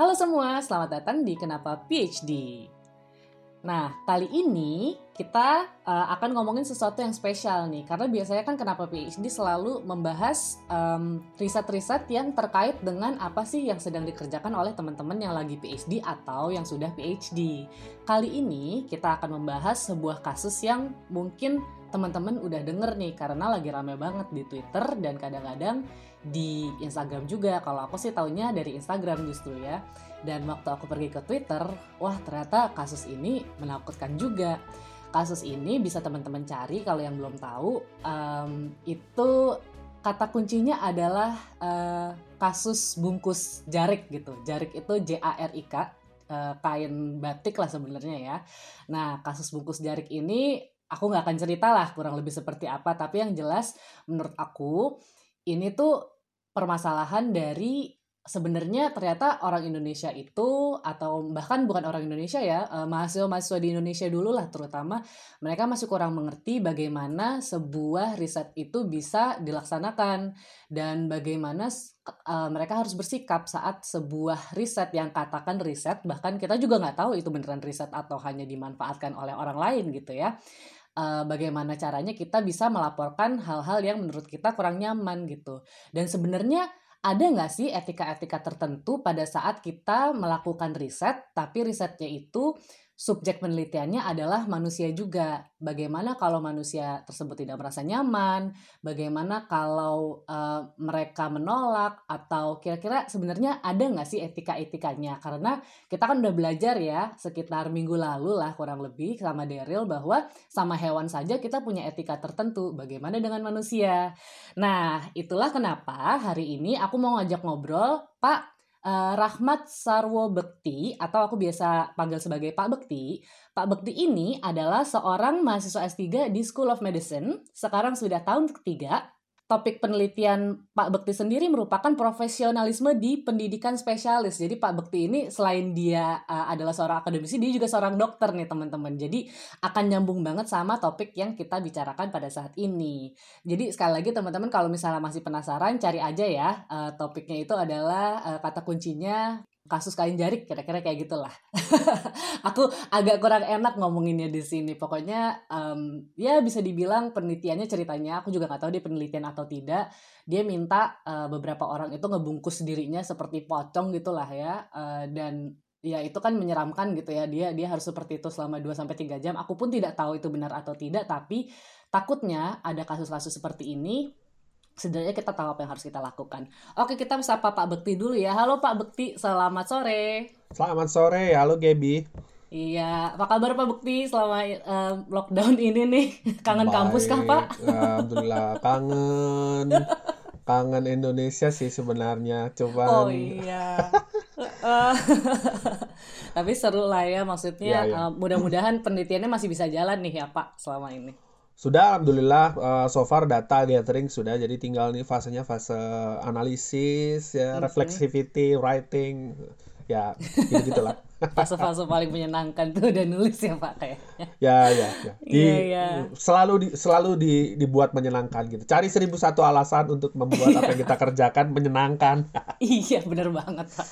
Halo semua, selamat datang di Kenapa PhD. Nah, kali ini kita uh, akan ngomongin sesuatu yang spesial nih, karena biasanya kan Kenapa PhD selalu membahas um, riset-riset yang terkait dengan apa sih yang sedang dikerjakan oleh teman-teman yang lagi PhD atau yang sudah PhD. Kali ini kita akan membahas sebuah kasus yang mungkin teman-teman udah denger nih, karena lagi rame banget di Twitter dan kadang-kadang di Instagram juga. Kalau aku sih taunya dari Instagram justru ya. Dan waktu aku pergi ke Twitter, wah ternyata kasus ini menakutkan juga. Kasus ini bisa teman-teman cari kalau yang belum tahu. Um, itu kata kuncinya adalah uh, kasus bungkus jarik gitu. Jarik itu J A R I K uh, kain batik lah sebenarnya ya. Nah kasus bungkus jarik ini aku nggak akan cerita lah kurang lebih seperti apa. Tapi yang jelas menurut aku ini tuh permasalahan dari sebenarnya ternyata orang Indonesia itu atau bahkan bukan orang Indonesia ya eh, mahasiswa-mahasiswa di Indonesia dulu lah terutama mereka masih kurang mengerti bagaimana sebuah riset itu bisa dilaksanakan dan bagaimana uh, mereka harus bersikap saat sebuah riset yang katakan riset bahkan kita juga nggak tahu itu beneran riset atau hanya dimanfaatkan oleh orang lain gitu ya uh, bagaimana caranya kita bisa melaporkan hal-hal yang menurut kita kurang nyaman gitu. Dan sebenarnya ada nggak sih etika-etika tertentu pada saat kita melakukan riset, tapi risetnya itu subjek penelitiannya adalah manusia juga. Bagaimana kalau manusia tersebut tidak merasa nyaman? Bagaimana kalau uh, mereka menolak? Atau kira-kira sebenarnya ada nggak sih etika-etikanya? Karena kita kan udah belajar ya sekitar minggu lalu lah kurang lebih sama Daryl bahwa sama hewan saja kita punya etika tertentu. Bagaimana dengan manusia? Nah itulah kenapa hari ini aku mau ngajak ngobrol Pak uh, Rahmat Sarwo Bekti atau aku biasa panggil sebagai Pak Bekti. Pak Bekti ini adalah seorang mahasiswa S3 di School of Medicine, sekarang sudah tahun ketiga topik penelitian Pak Bekti sendiri merupakan profesionalisme di pendidikan spesialis. Jadi Pak Bekti ini selain dia uh, adalah seorang akademisi, dia juga seorang dokter nih teman-teman. Jadi akan nyambung banget sama topik yang kita bicarakan pada saat ini. Jadi sekali lagi teman-teman kalau misalnya masih penasaran, cari aja ya. Uh, topiknya itu adalah uh, kata kuncinya kasus kain jarik kira-kira kayak gitulah. Aku agak kurang enak ngomonginnya di sini. Pokoknya um, ya bisa dibilang penelitiannya ceritanya aku juga nggak tahu dia penelitian atau tidak dia minta uh, beberapa orang itu ngebungkus dirinya seperti pocong gitulah ya uh, dan ya itu kan menyeramkan gitu ya. Dia dia harus seperti itu selama 2 sampai tiga jam. Aku pun tidak tahu itu benar atau tidak tapi takutnya ada kasus-kasus seperti ini setidaknya kita tahu apa yang harus kita lakukan. Oke, kita sapa Pak Bekti dulu ya. Halo Pak Bekti, selamat sore. Selamat sore, halo Gaby. Iya, apa kabar Pak Bekti selama uh, lockdown ini nih? Kangen Baik. kampus kah Pak? Alhamdulillah kangen. kangen Indonesia sih sebenarnya, coba. Oh iya. Tapi seru lah ya, maksudnya ya, ya. Uh, mudah-mudahan penelitiannya masih bisa jalan nih ya Pak selama ini. Sudah alhamdulillah uh, so far data gathering sudah. Jadi tinggal nih fasenya fase analisis ya, mm -hmm. reflexivity, writing ya gitu gitulah fase-fase paling menyenangkan tuh udah nulis ya pak kayaknya ya ya ya. Di, yeah, yeah. selalu di, selalu di, dibuat menyenangkan gitu. Cari seribu satu alasan untuk membuat apa yang kita kerjakan menyenangkan. Iya bener banget pak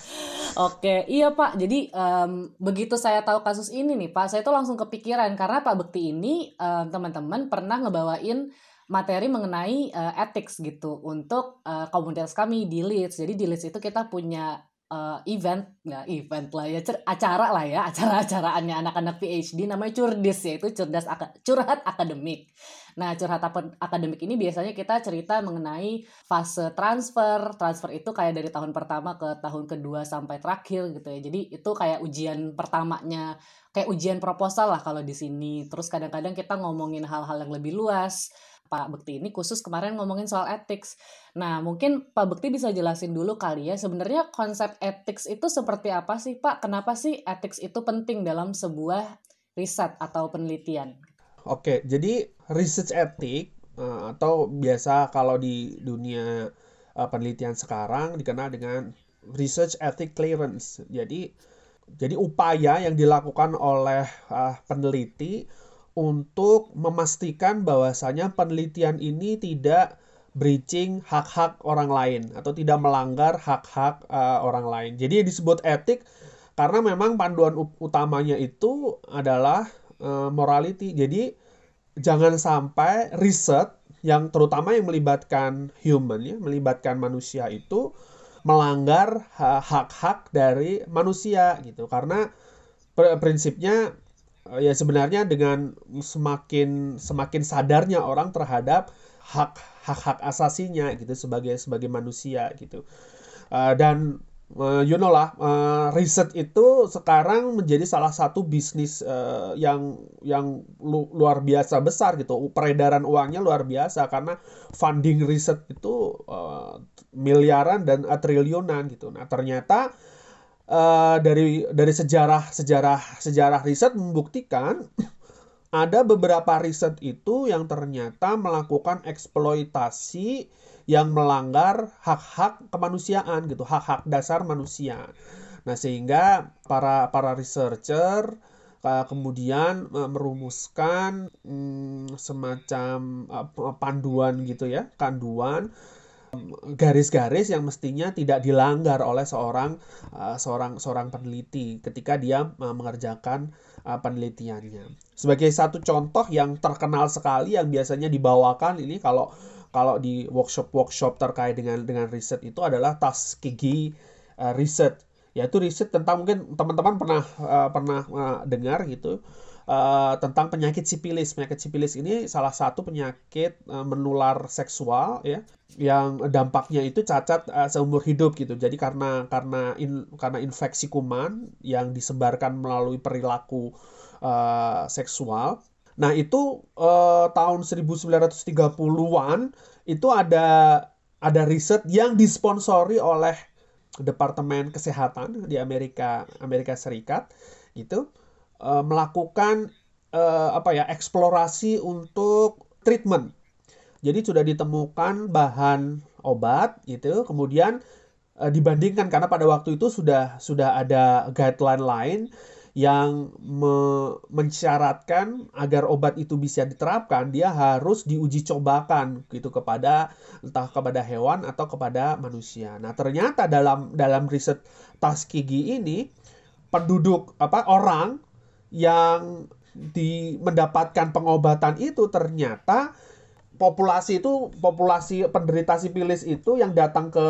oke iya pak jadi um, begitu saya tahu kasus ini nih pak saya tuh langsung kepikiran karena pak Bekti ini um, teman-teman pernah ngebawain materi mengenai uh, ethics gitu untuk uh, komunitas kami di Leeds. Jadi di Leeds itu kita punya uh, event nggak event lah ya acara lah ya acara-acaraannya anak-anak PhD namanya curdis ya itu cerdas curhat akademik. Nah curhat akademik ini biasanya kita cerita mengenai fase transfer transfer itu kayak dari tahun pertama ke tahun kedua sampai terakhir gitu ya. Jadi itu kayak ujian pertamanya kayak ujian proposal lah kalau di sini. Terus kadang-kadang kita ngomongin hal-hal yang lebih luas Pak Bekti ini khusus kemarin ngomongin soal ethics. Nah, mungkin Pak Bekti bisa jelasin dulu kali ya, sebenarnya konsep ethics itu seperti apa sih Pak? Kenapa sih ethics itu penting dalam sebuah riset atau penelitian? Oke, jadi research ethic uh, atau biasa kalau di dunia uh, penelitian sekarang dikenal dengan research ethic clearance. Jadi jadi upaya yang dilakukan oleh uh, peneliti untuk memastikan bahwasanya penelitian ini tidak breaching hak-hak orang lain atau tidak melanggar hak-hak uh, orang lain. Jadi disebut etik karena memang panduan utamanya itu adalah uh, morality. Jadi jangan sampai riset yang terutama yang melibatkan human ya, melibatkan manusia itu melanggar hak-hak dari manusia gitu. Karena prinsipnya eh, ya sebenarnya dengan semakin semakin sadarnya orang terhadap hak hak hak asasinya gitu sebagai sebagai manusia gitu. Uh, dan uh, you know lah uh, riset itu sekarang menjadi salah satu bisnis uh, yang yang lu, luar biasa besar gitu. Peredaran uangnya luar biasa karena funding riset itu uh, miliaran dan triliunan gitu. Nah ternyata uh, dari dari sejarah sejarah sejarah riset membuktikan ada beberapa riset itu yang ternyata melakukan eksploitasi yang melanggar hak-hak kemanusiaan gitu, hak-hak dasar manusia. Nah, sehingga para para researcher kemudian e, merumuskan hmm, semacam panduan gitu ya, panduan garis-garis yang mestinya tidak dilanggar oleh seorang uh, seorang seorang peneliti ketika dia uh, mengerjakan uh, penelitiannya. Sebagai satu contoh yang terkenal sekali yang biasanya dibawakan ini kalau kalau di workshop-workshop terkait dengan dengan riset itu adalah Tuskegee uh, riset yaitu riset tentang mungkin teman-teman pernah uh, pernah uh, dengar gitu uh, tentang penyakit sipilis. Penyakit sipilis ini salah satu penyakit uh, menular seksual ya yang dampaknya itu cacat uh, seumur hidup gitu. Jadi karena karena in, karena infeksi kuman yang disebarkan melalui perilaku uh, seksual. Nah, itu uh, tahun 1930-an itu ada ada riset yang disponsori oleh Departemen Kesehatan di Amerika Amerika Serikat gitu uh, melakukan uh, apa ya eksplorasi untuk treatment. Jadi sudah ditemukan bahan obat gitu, kemudian uh, dibandingkan karena pada waktu itu sudah sudah ada guideline lain yang me mensyaratkan agar obat itu bisa diterapkan dia harus diuji cobakan gitu kepada entah kepada hewan atau kepada manusia. Nah, ternyata dalam dalam riset Tuskegee ini penduduk apa orang yang di mendapatkan pengobatan itu ternyata populasi itu populasi penderita sipilis itu yang datang ke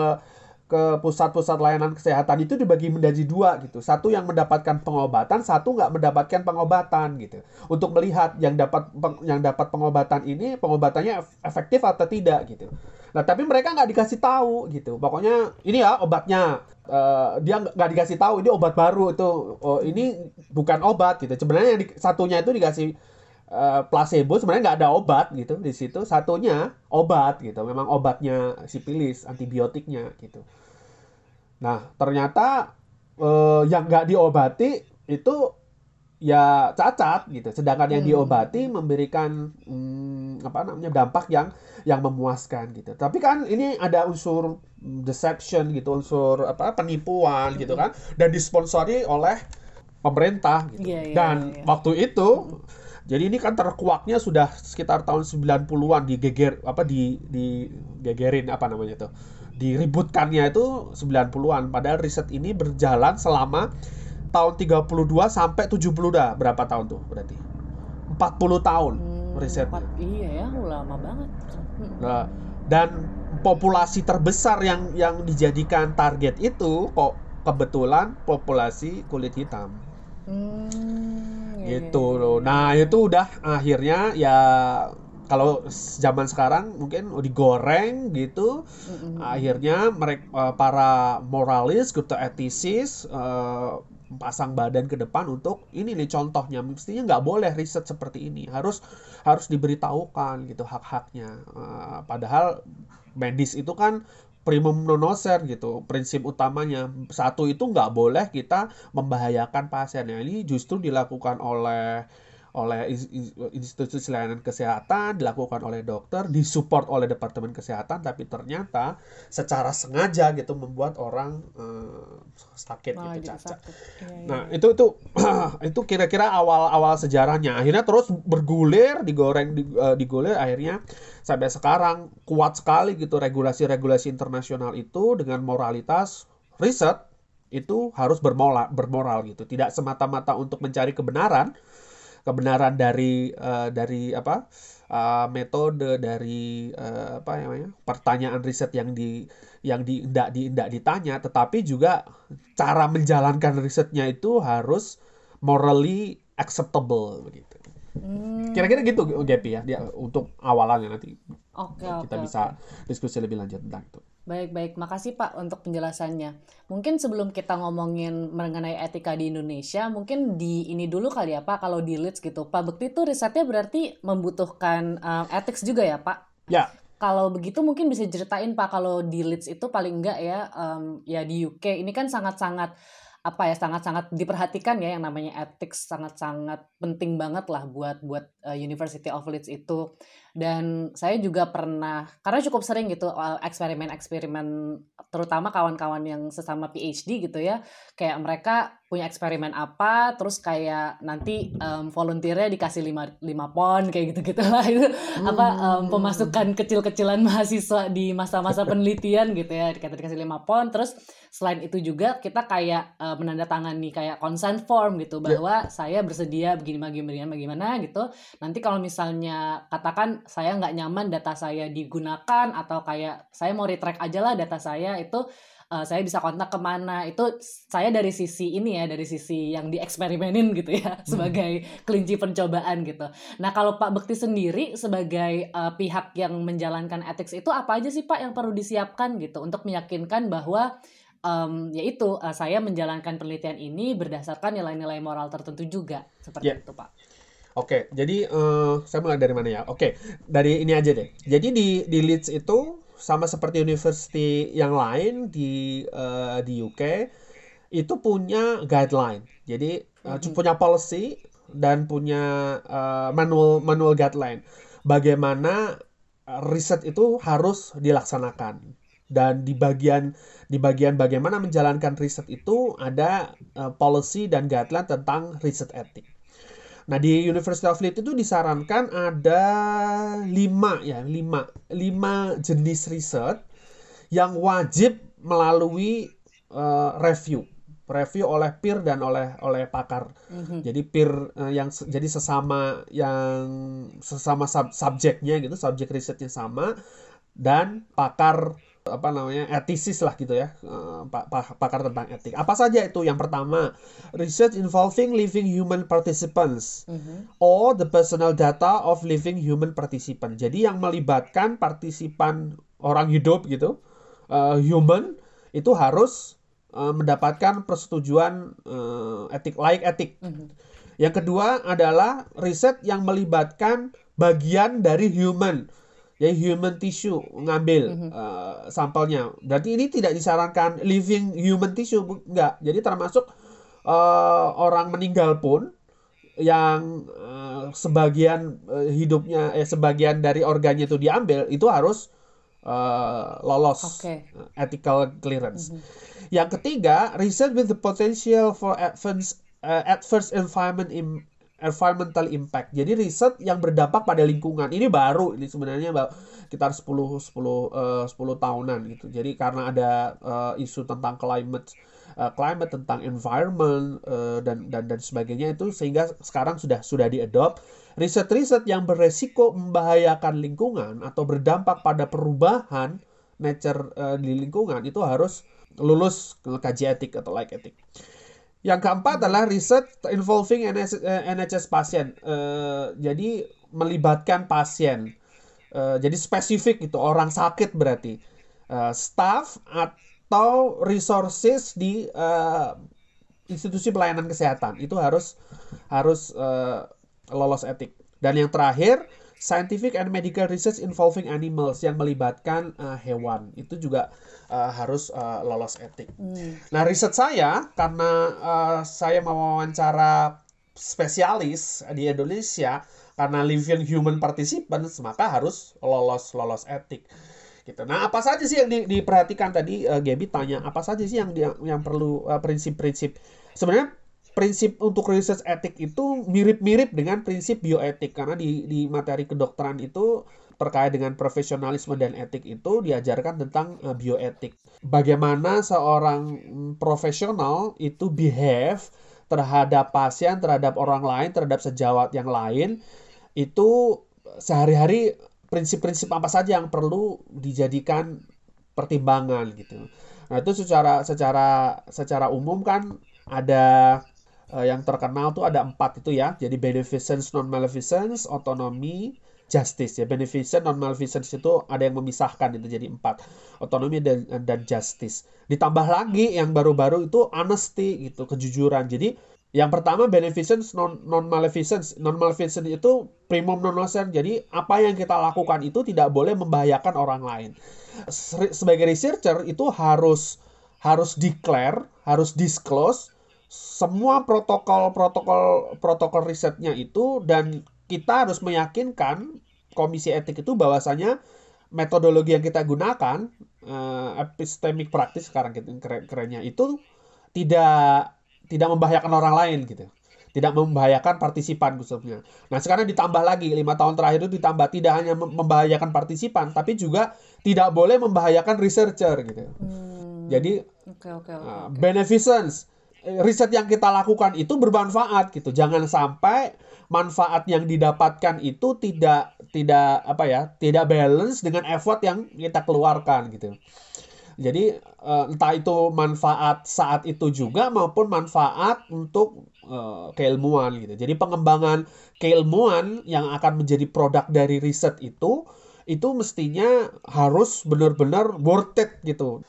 ke pusat-pusat layanan kesehatan itu dibagi menjadi dua gitu. Satu yang mendapatkan pengobatan, satu nggak mendapatkan pengobatan gitu. Untuk melihat yang dapat yang dapat pengobatan ini pengobatannya efektif atau tidak gitu. Nah tapi mereka nggak dikasih tahu gitu. Pokoknya ini ya obatnya. Uh, dia nggak dikasih tahu ini obat baru itu. Oh ini bukan obat gitu. Sebenarnya yang di, satunya itu dikasih uh, placebo sebenarnya nggak ada obat gitu di situ. Satunya obat gitu. Memang obatnya sipilis, antibiotiknya gitu. Nah ternyata uh, yang nggak diobati itu ya cacat gitu. Sedangkan yang hmm. diobati memberikan hmm, apa namanya dampak yang yang memuaskan gitu. Tapi kan ini ada unsur deception gitu, unsur apa penipuan gitu kan dan disponsori oleh pemerintah gitu. Yeah, yeah, dan yeah. waktu itu hmm. Jadi ini kan terkuaknya sudah sekitar tahun 90-an digeger apa di di gegerin apa namanya tuh. Diributkannya itu 90-an padahal riset ini berjalan selama tahun 32 sampai 70 dah berapa tahun tuh berarti? 40 tahun hmm, riset iya ya lama banget. Hmm. nah, dan populasi terbesar yang yang dijadikan target itu kok kebetulan populasi kulit hitam. Hmm, gitu. Loh nah itu udah akhirnya ya kalau zaman sekarang mungkin digoreng gitu. Mm-hmm. akhirnya mereka uh, para moralis gitu etisis uh, pasang badan ke depan untuk ini nih contohnya. Mestinya nggak boleh riset seperti ini. Harus harus diberitahukan gitu hak-haknya. Uh, padahal medis itu kan primum non gitu. Prinsip utamanya satu itu nggak boleh kita membahayakan pasien. Nah, ini justru dilakukan oleh oleh institusi layanan kesehatan, dilakukan oleh dokter, disupport oleh departemen kesehatan, tapi ternyata secara sengaja gitu membuat orang uh, sakit gitu cacat. Ya, ya. Nah itu itu itu kira-kira awal-awal sejarahnya. Akhirnya terus bergulir, digoreng, uh, digolir, akhirnya sampai sekarang kuat sekali gitu regulasi-regulasi internasional itu dengan moralitas riset itu harus bermoral, bermoral gitu, tidak semata-mata untuk mencari kebenaran kebenaran dari uh, dari apa uh, metode dari uh, apa namanya pertanyaan riset yang di yang di tidak di ditanya tetapi juga cara menjalankan risetnya itu harus morally acceptable begitu hmm. kira-kira gitu Gepi ya dia untuk awalannya nanti okay, kita okay, bisa okay. diskusi lebih lanjut tentang itu Baik-baik, makasih Pak untuk penjelasannya. Mungkin sebelum kita ngomongin mengenai etika di Indonesia, mungkin di ini dulu kali ya Pak, kalau di Leeds gitu. Pak Bekti itu risetnya berarti membutuhkan um, ethics juga ya Pak? Ya. Kalau begitu mungkin bisa ceritain Pak, kalau di Leeds itu paling enggak ya, um, ya di UK ini kan sangat-sangat apa ya sangat-sangat diperhatikan ya yang namanya ethics sangat-sangat penting banget lah buat buat uh, University of Leeds itu dan saya juga pernah karena cukup sering gitu uh, eksperimen-eksperimen terutama kawan-kawan yang sesama PhD gitu ya kayak mereka punya eksperimen apa terus kayak nanti um, volunteernya dikasih lima lima pon kayak gitu gitu lah itu hmm. apa um, pemasukan kecil-kecilan mahasiswa di masa-masa penelitian gitu ya dikasih dikasih lima pon terus selain itu juga kita kayak uh, menandatangani kayak consent form gitu ya. bahwa yeah. saya bersedia begini bagaimana bagaimana gitu nanti kalau misalnya katakan saya nggak nyaman data saya digunakan atau kayak saya mau retract aja lah data saya itu uh, saya bisa kontak ke mana itu saya dari sisi ini ya dari sisi yang dieksperimenin gitu ya hmm. sebagai kelinci percobaan gitu. Nah kalau Pak Bekti sendiri sebagai uh, pihak yang menjalankan ethics itu apa aja sih Pak yang perlu disiapkan gitu untuk meyakinkan bahwa um, yaitu uh, saya menjalankan penelitian ini berdasarkan nilai-nilai moral tertentu juga seperti yeah. itu Pak. Oke, jadi uh, saya mulai dari mana ya? Oke, dari ini aja deh. Jadi di di Leeds itu sama seperti university yang lain di uh, di UK itu punya guideline. Jadi uh, mm-hmm. punya policy dan punya uh, manual manual guideline bagaimana riset itu harus dilaksanakan dan di bagian di bagian bagaimana menjalankan riset itu ada uh, policy dan guideline tentang riset etik. Nah di University of Leeds itu disarankan ada lima ya lima lima jenis riset yang wajib melalui uh, review review oleh peer dan oleh oleh pakar. Mm-hmm. Jadi peer uh, yang jadi sesama yang sesama sub, subjeknya gitu, subjek risetnya sama dan pakar apa namanya etisis lah gitu ya uh, pakar tentang etik. Apa saja itu? Yang pertama research involving living human participants mm-hmm. or the personal data of living human participant. Jadi yang melibatkan partisipan orang hidup gitu uh, human itu harus uh, mendapatkan persetujuan uh, etik laik etik. Mm-hmm. yang kedua adalah riset yang melibatkan bagian dari human ya human tissue ngambil mm -hmm. uh, sampelnya. Berarti ini tidak disarankan living human tissue enggak. Jadi termasuk uh, orang meninggal pun yang uh, sebagian uh, hidupnya eh sebagian dari organnya itu diambil itu harus uh, lolos okay. ethical clearance. Mm -hmm. Yang ketiga, research with the potential for adverse uh, adverse environment in environmental impact. Jadi riset yang berdampak pada lingkungan. Ini baru ini sebenarnya sekitar 10 10 uh, 10 tahunan gitu. Jadi karena ada uh, isu tentang climate uh, climate tentang environment uh, dan dan dan sebagainya itu sehingga sekarang sudah sudah diadopt riset-riset yang beresiko membahayakan lingkungan atau berdampak pada perubahan nature di lingkungan itu harus lulus kaji etik atau like etik. Yang keempat adalah riset involving NHS, NHS eh, pasien. Uh, jadi melibatkan pasien. Uh, jadi spesifik itu orang sakit berarti. Uh, staff atau resources di uh, institusi pelayanan kesehatan itu harus harus uh, lolos etik. Dan yang terakhir scientific and medical research involving animals yang melibatkan uh, hewan itu juga uh, harus uh, lolos etik. Hmm. Nah riset saya karena uh, saya mewawancara spesialis di Indonesia karena living human participants maka harus lolos lolos etik gitu. Nah, apa saja sih yang di, diperhatikan tadi uh, Gaby tanya apa saja sih yang yang, yang perlu uh, prinsip-prinsip. Sebenarnya prinsip untuk research etik itu mirip-mirip dengan prinsip bioetik karena di di materi kedokteran itu terkait dengan profesionalisme dan etik itu diajarkan tentang uh, bioetik. Bagaimana seorang profesional itu behave terhadap pasien, terhadap orang lain, terhadap sejawat yang lain itu sehari-hari prinsip-prinsip apa saja yang perlu dijadikan pertimbangan gitu. Nah itu secara secara secara umum kan ada uh, yang terkenal tuh ada empat itu ya. Jadi beneficence, non maleficence, otonomi, justice ya. Beneficence, non maleficence itu ada yang memisahkan itu jadi empat. Otonomi dan dan justice. Ditambah lagi yang baru-baru itu honesty gitu, kejujuran. Jadi yang pertama beneficence non non maleficence. Non maleficence itu primum non nocere. Jadi apa yang kita lakukan itu tidak boleh membahayakan orang lain. Sebagai researcher itu harus harus declare, harus disclose semua protokol protokol protokol risetnya itu dan kita harus meyakinkan komisi etik itu bahwasanya metodologi yang kita gunakan uh, epistemic practice sekarang keren kerennya itu tidak tidak membahayakan orang lain gitu tidak membahayakan partisipan khususnya. Nah sekarang ditambah lagi lima tahun terakhir itu ditambah tidak hanya membahayakan partisipan tapi juga tidak boleh membahayakan researcher gitu. Hmm. Jadi okay, okay, okay, uh, okay. beneficence riset yang kita lakukan itu bermanfaat gitu. Jangan sampai manfaat yang didapatkan itu tidak tidak apa ya tidak balance dengan effort yang kita keluarkan gitu. Jadi uh, entah itu manfaat saat itu juga maupun manfaat untuk uh, keilmuan gitu. Jadi pengembangan keilmuan yang akan menjadi produk dari riset itu itu mestinya harus benar-benar worth it gitu.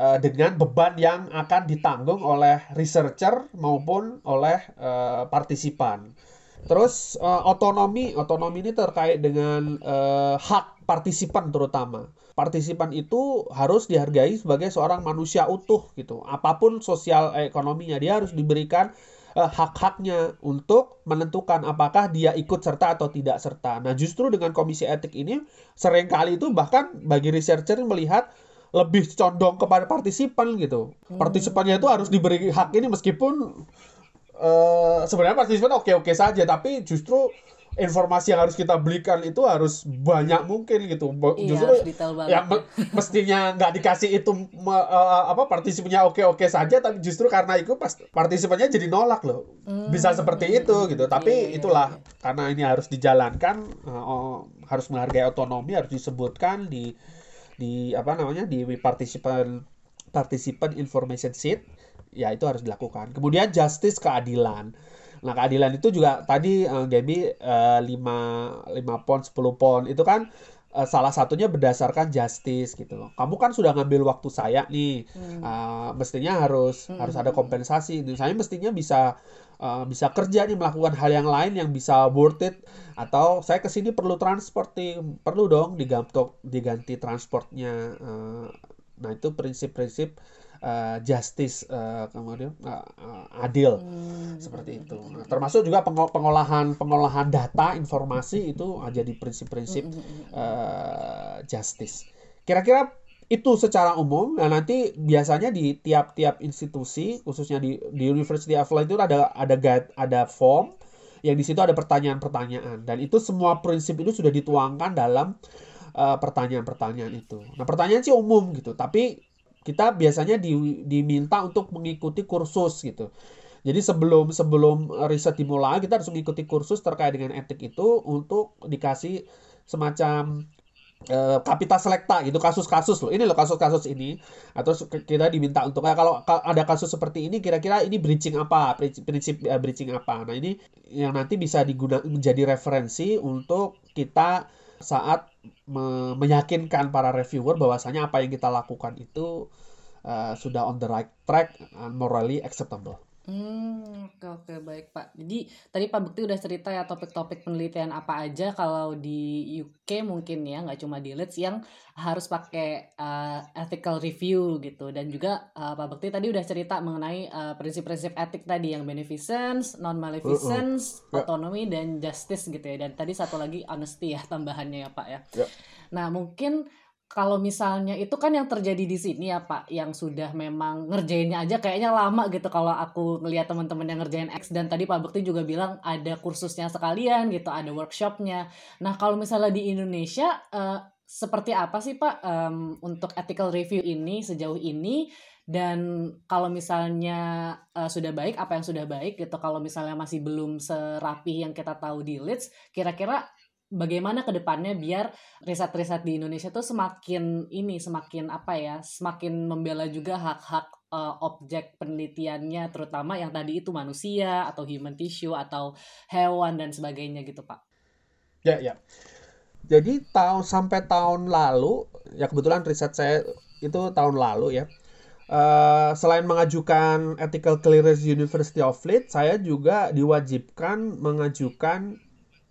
Uh, dengan beban yang akan ditanggung oleh researcher maupun oleh uh, partisipan. Terus uh, otonomi, otonomi ini terkait dengan uh, hak partisipan terutama partisipan itu harus dihargai sebagai seorang manusia utuh gitu. Apa pun sosial ekonominya dia harus diberikan uh, hak-haknya untuk menentukan apakah dia ikut serta atau tidak serta. Nah, justru dengan komisi etik ini sering kali itu bahkan bagi researcher melihat lebih condong kepada partisipan gitu. Hmm. Partisipannya itu harus diberi hak ini meskipun uh, sebenarnya partisipan oke-oke saja tapi justru informasi yang harus kita belikan itu harus banyak mungkin gitu. Iya, Justru yang me mestinya nggak dikasih itu me, uh, apa partisipannya oke-oke saja tapi justru karena itu pas partisipannya jadi nolak loh. Hmm. Bisa seperti itu gitu. Tapi iya, iya, itulah iya. karena ini harus dijalankan uh, oh, harus menghargai otonomi harus disebutkan di di apa namanya di partisipan partisipan information sheet ya itu harus dilakukan. Kemudian justice keadilan. Nah, keadilan itu juga tadi uh, Gaby uh, 5 5 pon 10 pon itu kan uh, salah satunya berdasarkan justice gitu loh. Kamu kan sudah ngambil waktu saya nih. Hmm. Uh, mestinya harus hmm. harus ada kompensasi. Saya mestinya bisa uh, bisa kerja nih melakukan hal yang lain yang bisa worth it atau saya ke sini perlu transport nih perlu dong diganti diganti transportnya uh, nah itu prinsip-prinsip uh, justice uh, kemudian uh, uh, adil hmm. seperti itu. Nah, termasuk juga pengolahan pengolahan data informasi itu jadi prinsip-prinsip uh, justice. Kira-kira itu secara umum. Nah, nanti biasanya di tiap-tiap institusi, khususnya di di University of Law itu ada ada guide, ada form yang di situ ada pertanyaan-pertanyaan dan itu semua prinsip itu sudah dituangkan dalam pertanyaan-pertanyaan uh, itu. Nah, pertanyaan sih umum gitu, tapi kita biasanya di, diminta untuk mengikuti kursus gitu. Jadi sebelum sebelum riset dimulai kita harus mengikuti kursus terkait dengan etik itu untuk dikasih semacam uh, kapita selekta gitu kasus-kasus loh. Ini loh kasus-kasus ini. Atau kita diminta untuk ya, kalau ada kasus seperti ini kira-kira ini breaching apa? Prinsip, prinsip uh, breaching apa? Nah, ini yang nanti bisa digunakan menjadi referensi untuk kita saat me meyakinkan para reviewer bahwasanya apa yang kita lakukan itu uh, sudah on the right track and morally acceptable. Hmm, oke oke baik Pak. Jadi tadi Pak Bekti udah cerita ya topik-topik penelitian apa aja kalau di UK mungkin ya nggak cuma di Leeds yang harus pakai uh, ethical review gitu dan juga uh, Pak Bekti tadi udah cerita mengenai uh, prinsip-prinsip etik tadi yang beneficence, non maleficence, uh -uh. autonomy dan justice gitu ya. Dan tadi satu lagi honesty ya tambahannya ya Pak ya. Yeah. Nah mungkin kalau misalnya itu kan yang terjadi di sini ya Pak, yang sudah memang ngerjainnya aja kayaknya lama gitu kalau aku ngelihat teman-teman yang ngerjain X. Dan tadi Pak Bekti juga bilang ada kursusnya sekalian gitu, ada workshopnya. Nah kalau misalnya di Indonesia uh, seperti apa sih Pak um, untuk ethical review ini sejauh ini? Dan kalau misalnya uh, sudah baik apa yang sudah baik gitu? Kalau misalnya masih belum serapi yang kita tahu di Leeds kira-kira bagaimana ke depannya biar riset-riset di Indonesia tuh semakin ini semakin apa ya semakin membela juga hak-hak uh, objek penelitiannya terutama yang tadi itu manusia atau human tissue atau hewan dan sebagainya gitu Pak. Ya ya. Jadi tahun sampai tahun lalu ya kebetulan riset saya itu tahun lalu ya. Uh, selain mengajukan ethical clearance University of Leeds, saya juga diwajibkan mengajukan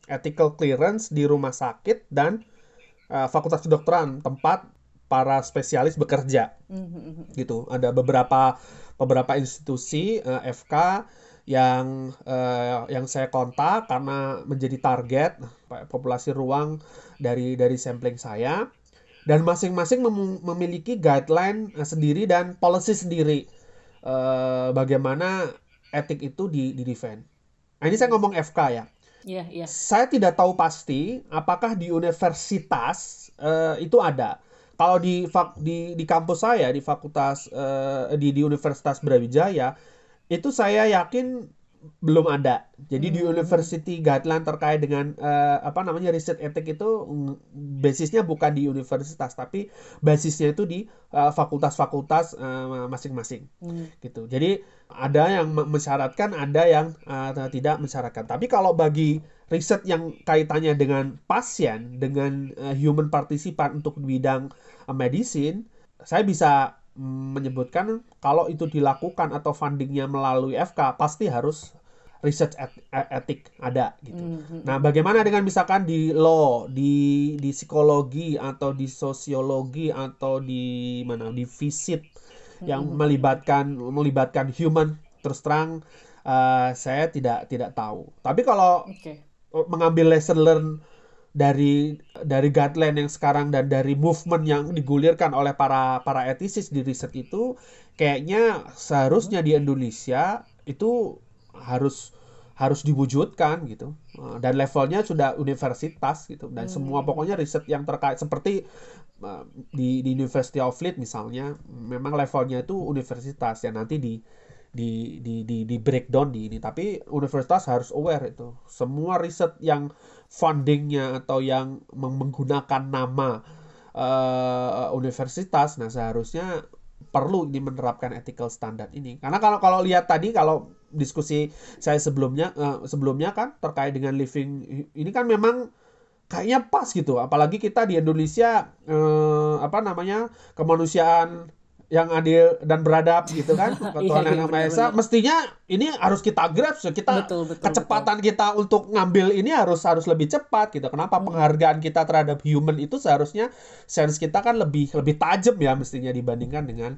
ethical clearance di rumah sakit dan uh, fakultas kedokteran tempat para spesialis bekerja. Mm-hmm. Gitu. Ada beberapa beberapa institusi uh, eh, FK yang uh, yang saya kontak karena menjadi target populasi ruang dari dari sampling saya dan masing-masing mem- memiliki guideline sendiri dan policy sendiri uh, bagaimana etik itu di di defend. Nah, ini saya ngomong FK ya. Iya, iya. Saya tidak tahu pasti apakah di universitas uh, itu ada. Kalau di di di kampus saya di fakultas uh, di di Universitas Brawijaya itu saya yakin belum ada. Jadi hmm. di university guideline terkait dengan uh, apa namanya riset etik itu basisnya bukan di universitas tapi basisnya itu di fakultas-fakultas uh, masing-masing. Hmm. Gitu. Jadi ada yang mensyaratkan, ada yang uh, tidak mensyaratkan. Tapi kalau bagi riset yang kaitannya dengan pasien, dengan uh, human participan untuk bidang uh, medicine, saya bisa menyebutkan kalau itu dilakukan atau fundingnya melalui FK pasti harus research et etik ada gitu. Mm-hmm. Nah, bagaimana dengan misalkan di law, di di psikologi atau di sosiologi atau di mana di visit yang mm-hmm. melibatkan melibatkan human terus terang uh, saya tidak tidak tahu. Tapi kalau okay. mengambil lesson learn dari dari guideline yang sekarang dan dari movement yang digulirkan oleh para para etisis di riset itu kayaknya seharusnya di Indonesia itu harus harus diwujudkan gitu. Eh, dan levelnya sudah universitas gitu. Dan hmm. semua pokoknya riset yang terkait seperti uh, di di University of Leeds misalnya memang levelnya itu universitas. Ya nanti di di di di di breakdown di ini. Tapi universitas harus aware itu. Semua riset yang fundingnya atau yang menggunakan nama uh, universitas nah seharusnya perlu ini menerapkan ethical standard ini. Karena kalau kalau lihat tadi kalau diskusi saya sebelumnya uh, sebelumnya kan terkait dengan living ini kan memang kayaknya pas gitu. Apalagi kita di Indonesia uh, apa namanya kemanusiaan yang adil dan beradab gitu kan Tuhan yang Maha Esa mestinya ini harus kita grab kita betul, betul, kecepatan betul. kita untuk ngambil ini harus harus lebih cepat gitu kenapa hmm. penghargaan kita terhadap human itu seharusnya sense kita kan lebih lebih tajam ya mestinya dibandingkan dengan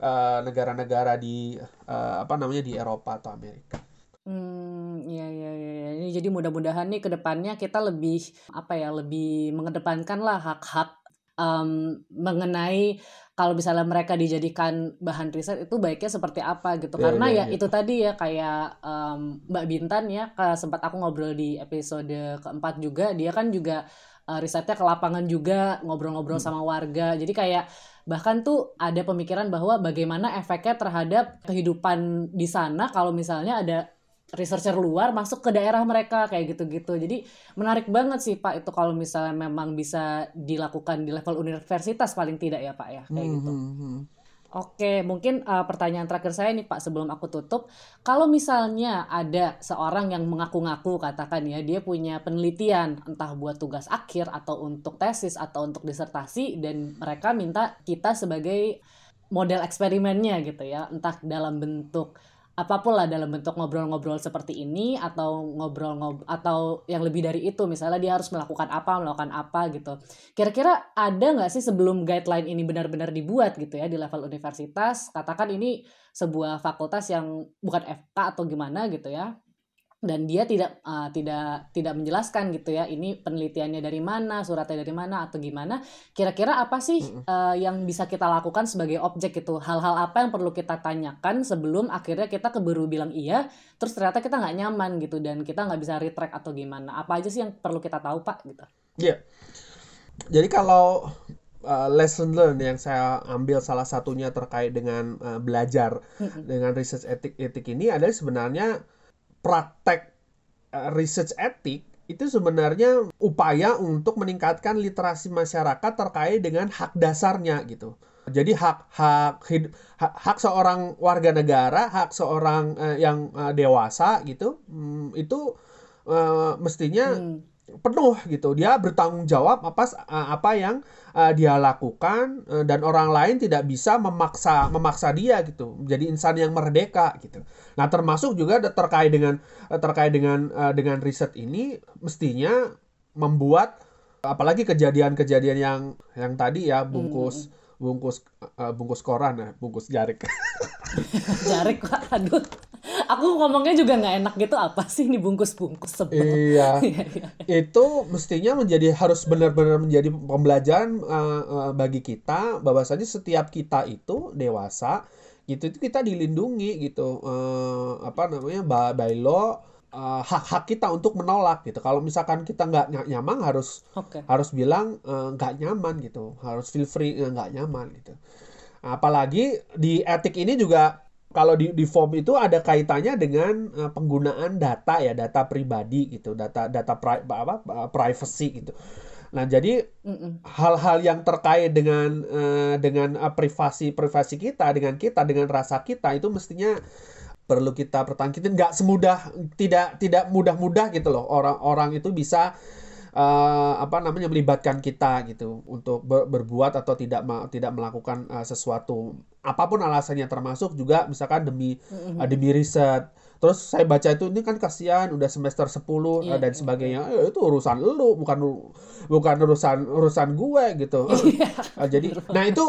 eh, negara-negara uh, di uh, apa namanya di Eropa atau Amerika. Hmm, iya iya iya. Ini jadi mudah-mudahan nih ke depannya kita lebih apa ya lebih mengedepankan lah hak-hak um, mengenai kalau misalnya mereka dijadikan bahan riset itu baiknya seperti apa gitu yeah, karena yeah, ya yeah. itu tadi ya kayak um, Mbak Bintan ya sempat aku ngobrol di episode keempat juga dia kan juga uh, risetnya ke lapangan juga ngobrol-ngobrol hmm. sama warga jadi kayak bahkan tuh ada pemikiran bahwa bagaimana efeknya terhadap kehidupan di sana kalau misalnya ada researcher luar masuk ke daerah mereka kayak gitu-gitu. Jadi menarik banget sih Pak itu kalau misalnya memang bisa dilakukan di level universitas paling tidak ya Pak ya kayak hmm, gitu. Hmm, hmm. Oke, mungkin uh, pertanyaan terakhir saya nih Pak sebelum aku tutup, kalau misalnya ada seorang yang mengaku-ngaku katakan ya dia punya penelitian entah buat tugas akhir atau untuk tesis atau untuk disertasi dan mereka minta kita sebagai model eksperimennya gitu ya, entah dalam bentuk apa pun lah dalam bentuk ngobrol-ngobrol seperti ini atau ngobrol ngobrol atau yang lebih dari itu. Misalnya dia harus melakukan apa melakukan apa gitu. Kira-kira ada nggak sih sebelum guideline ini benar-benar dibuat gitu ya di level universitas? Katakan ini sebuah fakultas yang bukan FK atau gimana gitu ya dan dia tidak uh, tidak tidak menjelaskan gitu ya ini penelitiannya dari mana suratnya dari mana atau gimana. Kira-kira apa sih uh, yang bisa kita lakukan sebagai objek itu hal-hal apa yang perlu kita tanyakan sebelum akhirnya kita keburu bilang iya terus ternyata kita nggak nyaman gitu dan kita nggak bisa retract atau gimana? Apa aja sih yang perlu kita tahu pak gitu? Iya. Yeah. jadi kalau uh, lesson learn yang saya ambil salah satunya terkait dengan uh, belajar mm -hmm. dengan research etik etik ini adalah sebenarnya praktek uh, research etik itu sebenarnya upaya untuk meningkatkan literasi masyarakat terkait dengan hak dasarnya gitu. Jadi hak hak hak, hak seorang warga negara, hak seorang uh, yang uh, dewasa gitu, um, itu uh, mestinya hmm penuh gitu dia bertanggung jawab apa apa yang uh, dia lakukan uh, dan orang lain tidak bisa memaksa memaksa dia gitu. Menjadi insan yang merdeka gitu. Nah termasuk juga terkait dengan terkait dengan uh, dengan riset ini mestinya membuat apalagi kejadian-kejadian yang yang tadi ya bungkus hmm. bungkus uh, bungkus koran ya bungkus jarik. Jarik pak. Aduh aku ngomongnya juga nggak enak gitu apa sih ini bungkus-bungkus sebel. Iya. iya, iya. itu mestinya menjadi harus benar-benar menjadi pembelajaran uh, uh, bagi kita bahwasanya setiap kita itu dewasa gitu itu kita dilindungi gitu uh, apa namanya by, law uh, hak-hak kita untuk menolak gitu. Kalau misalkan kita nggak nyaman harus okay. harus bilang nggak uh, nyaman gitu, harus feel free nggak nyaman gitu. Apalagi di etik ini juga kalau di, di form itu ada kaitannya dengan uh, penggunaan data ya data pribadi gitu data data pri, apa privacy gitu. Nah jadi hal-hal yang terkait dengan uh, dengan uh, privasi privasi kita dengan kita dengan rasa kita itu mestinya perlu kita pertangkitin. Nggak semudah tidak tidak mudah-mudah gitu loh. Orang-orang itu bisa uh, apa namanya melibatkan kita gitu untuk ber, berbuat atau tidak tidak melakukan uh, sesuatu. Apa pun alasannya termasuk juga misalkan demi uh, demi riset. Terus saya baca itu ini kan kasihan udah semester 10 yeah, dan sebagainya. Yeah. itu urusan lu bukan bukan urusan urusan gue gitu. Yeah. uh, jadi nah itu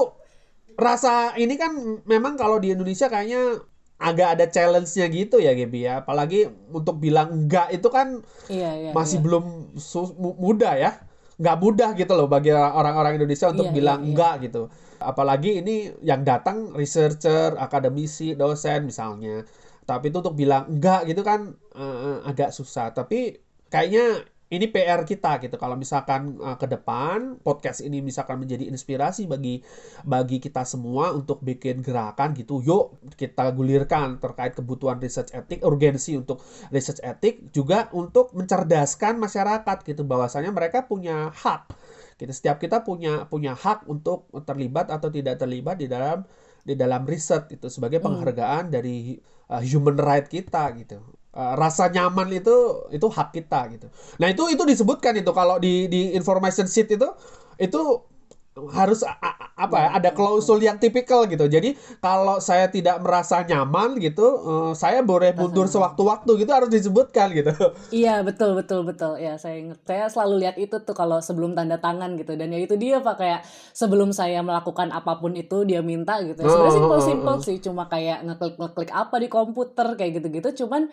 rasa ini kan memang kalau di Indonesia kayaknya agak ada challenge-nya gitu ya Gaby ya. Apalagi untuk bilang enggak itu kan iya, iya, masih iya. belum mudah ya. Enggak mudah gitu loh bagi orang-orang Indonesia untuk iya, bilang iya, iya. enggak gitu. Apalagi ini yang datang researcher, akademisi, dosen misalnya. Tapi itu untuk bilang enggak gitu kan uh, agak susah. Tapi kayaknya ini PR kita gitu. Kalau misalkan uh, ke depan podcast ini misalkan menjadi inspirasi bagi bagi kita semua untuk bikin gerakan gitu. Yuk kita gulirkan terkait kebutuhan research etik, urgensi untuk research etik juga untuk mencerdaskan masyarakat gitu bahwasanya mereka punya hak. Kita setiap kita punya punya hak untuk terlibat atau tidak terlibat di dalam di dalam riset itu sebagai hmm. penghargaan hmm. dari uh, human right kita gitu uh, rasa nyaman itu itu hak kita gitu. Nah itu itu disebutkan itu kalau di di information sheet itu itu harus apa ya ada klausul yang tipikal gitu. Jadi kalau saya tidak merasa nyaman gitu, uh, saya boleh mundur sewaktu-waktu gitu harus disebutkan gitu. Iya betul betul betul ya saya ingat saya selalu lihat itu tuh kalau sebelum tanda tangan gitu dan ya itu dia pak kayak sebelum saya melakukan apa pun itu dia minta gitu. Sebenarnya simpel simpel sih cuma kayak ngeklik ngeklik apa di komputer kayak gitu-gitu. Cuman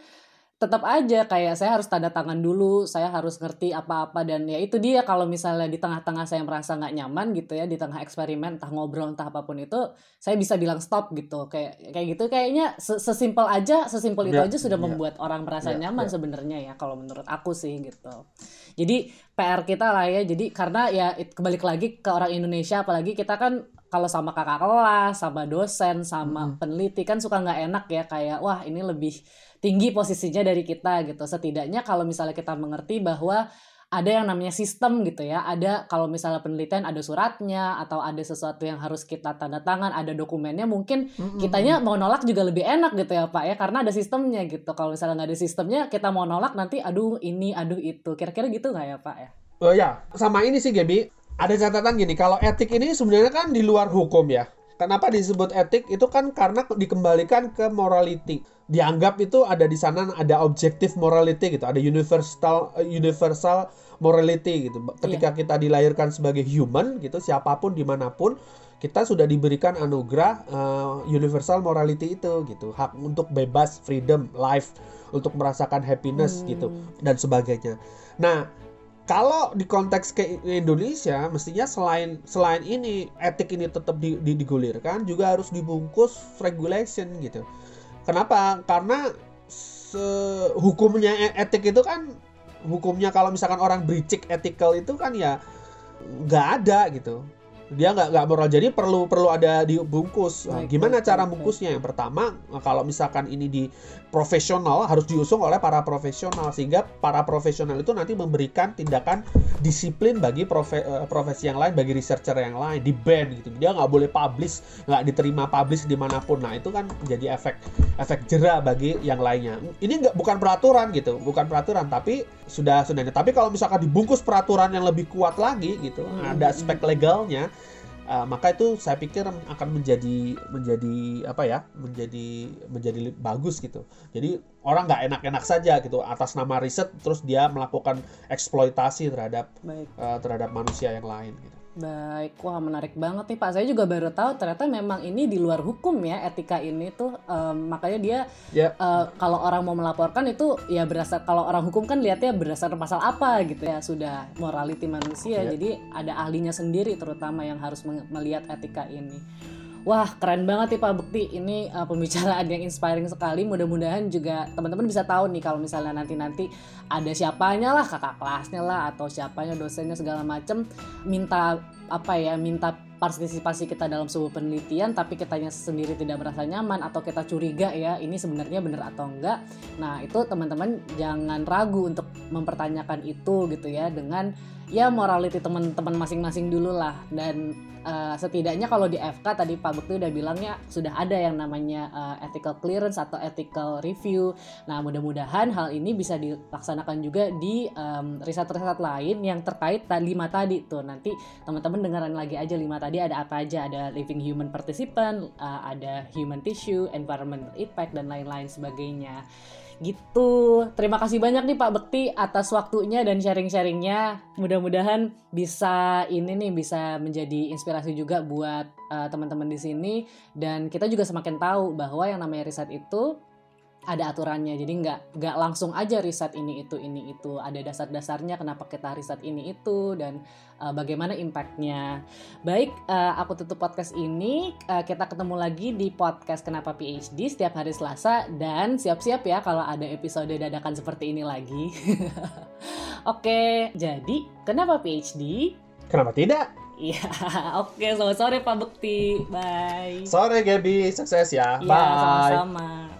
tetap aja kayak saya harus tanda tangan dulu, saya harus ngerti apa-apa dan ya itu dia kalau misalnya di tengah-tengah saya merasa nggak nyaman gitu ya di tengah eksperimen entah ngobrol entah apa pun itu saya bisa bilang stop gitu kayak kayak gitu kayaknya sesimpel aja sesimpel itu ya, aja sudah ya. membuat orang merasa ya, nyaman ya. sebenarnya ya kalau menurut aku sih gitu. Jadi PR kita lah ya jadi karena ya kembali lagi ke orang Indonesia apalagi kita kan kalau sama kakak kelas, sama dosen, sama hmm. peneliti kan suka nggak enak ya kayak wah ini lebih tinggi posisinya dari kita gitu. Setidaknya kalau misalnya kita mengerti bahwa ada yang namanya sistem gitu ya. Ada kalau misalnya penelitian ada suratnya atau ada sesuatu yang harus kita tanda tangan, ada dokumennya mungkin mm-hmm. kitanya mau nolak juga lebih enak gitu ya Pak ya karena ada sistemnya gitu. Kalau misalnya nggak ada sistemnya kita mau nolak nanti aduh ini aduh itu. Kira-kira gitu nggak ya Pak ya? Oh ya, sama ini sih Gaby. Ada catatan gini, kalau etik ini sebenarnya kan di luar hukum ya. Kenapa disebut etik? Itu kan karena dikembalikan ke morality. Dianggap itu ada di sana ada objektif morality gitu ada universal universal morality gitu. Ketika yeah. kita dilahirkan sebagai human gitu siapa pun di mana pun kita sudah diberikan anugerah uh, universal morality itu gitu. Hak untuk bebas freedom life untuk merasakan happiness hmm. gitu dan sebagainya. Nah kalau di konteks ke Indonesia mestinya selain selain ini etik ini tetap di, di, digulirkan juga harus dibungkus regulation gitu. Kenapa? Karena se hukumnya e, etik itu kan hukumnya kalau misalkan orang breaching ethical itu kan ya nggak ada gitu dia nggak nggak moral. Jadi perlu perlu ada dibungkus. Nah, gimana cara bungkusnya? Yang pertama kalau misalkan ini di profesional harus diusung oleh para profesional sehingga para profesional itu nanti memberikan tindakan disiplin bagi profe, eh, profesi yang lain bagi researcher yang lain di band gitu. Dia nggak boleh publish nggak diterima publish di mana pun. Nah itu kan menjadi efek efek jerah bagi yang lainnya. Ini nggak bukan peraturan gitu bukan peraturan tapi sudah sudah tapi kalau misalkan dibungkus peraturan yang lebih kuat lagi gitu hmm. ada aspek legalnya uh, maka itu saya pikir akan menjadi menjadi apa ya menjadi menjadi bagus gitu. Jadi orang nggak enak-enak saja gitu atas nama riset terus dia melakukan eksploitasi terhadap uh, terhadap manusia yang lain gitu Baik, wah menarik banget nih Pak. Saya juga baru tahu ternyata memang ini di luar hukum ya etika ini tuh. Um, makanya dia yeah. Ya. uh, kalau orang mau melaporkan itu ya berasal kalau orang hukum kan lihatnya berdasarkan pasal apa gitu ya sudah morality manusia. Yeah. Jadi ada ahlinya sendiri terutama yang harus melihat etika ini. Wah keren banget nih Pak Bekti ini uh, pembicaraan yang inspiring sekali. Mudah-mudahan juga teman-teman bisa tahu nih kalau misalnya nanti-nanti ada siapanya lah kakak kelasnya lah atau siapanya dosennya segala macem. Minta apa ya minta partisipasi kita dalam sebuah penelitian tapi kitanya sendiri tidak merasa nyaman atau kita curiga ya ini sebenarnya benar atau enggak. Nah itu teman-teman jangan ragu untuk mempertanyakan itu gitu ya dengan ya morality teman-teman masing-masing dulu lah dan uh, setidaknya kalau di FK tadi Pak Bekti udah bilangnya sudah ada yang namanya uh, ethical clearance atau ethical review. Nah mudah-mudahan hal ini bisa dilaksanakan juga di um, riset-riset lain yang terkait lima tadi tuh nanti teman-teman dengerin lagi aja lima tadi ada apa aja ada living human participant, uh, ada human tissue, environmental impact dan lain-lain sebagainya. Gitu. Terima kasih banyak nih Pak Bekti atas waktunya dan sharing-sharingnya. Mudah-mudahan bisa ini nih bisa menjadi inspirasi juga buat uh, teman-teman di sini dan kita juga semakin tahu bahwa yang namanya riset itu ada aturannya jadi nggak nggak langsung aja riset ini itu ini itu ada dasar-dasarnya kenapa kita riset ini itu dan uh, bagaimana impactnya baik uh, aku tutup podcast ini uh, kita ketemu lagi di podcast kenapa PhD setiap hari Selasa dan siap-siap ya kalau ada episode dadakan seperti ini lagi oke jadi kenapa PhD kenapa tidak Iya, oke. Selamat sore Pak Bekti. Bye. Sore Gaby, sukses ya. Iya, sama-sama.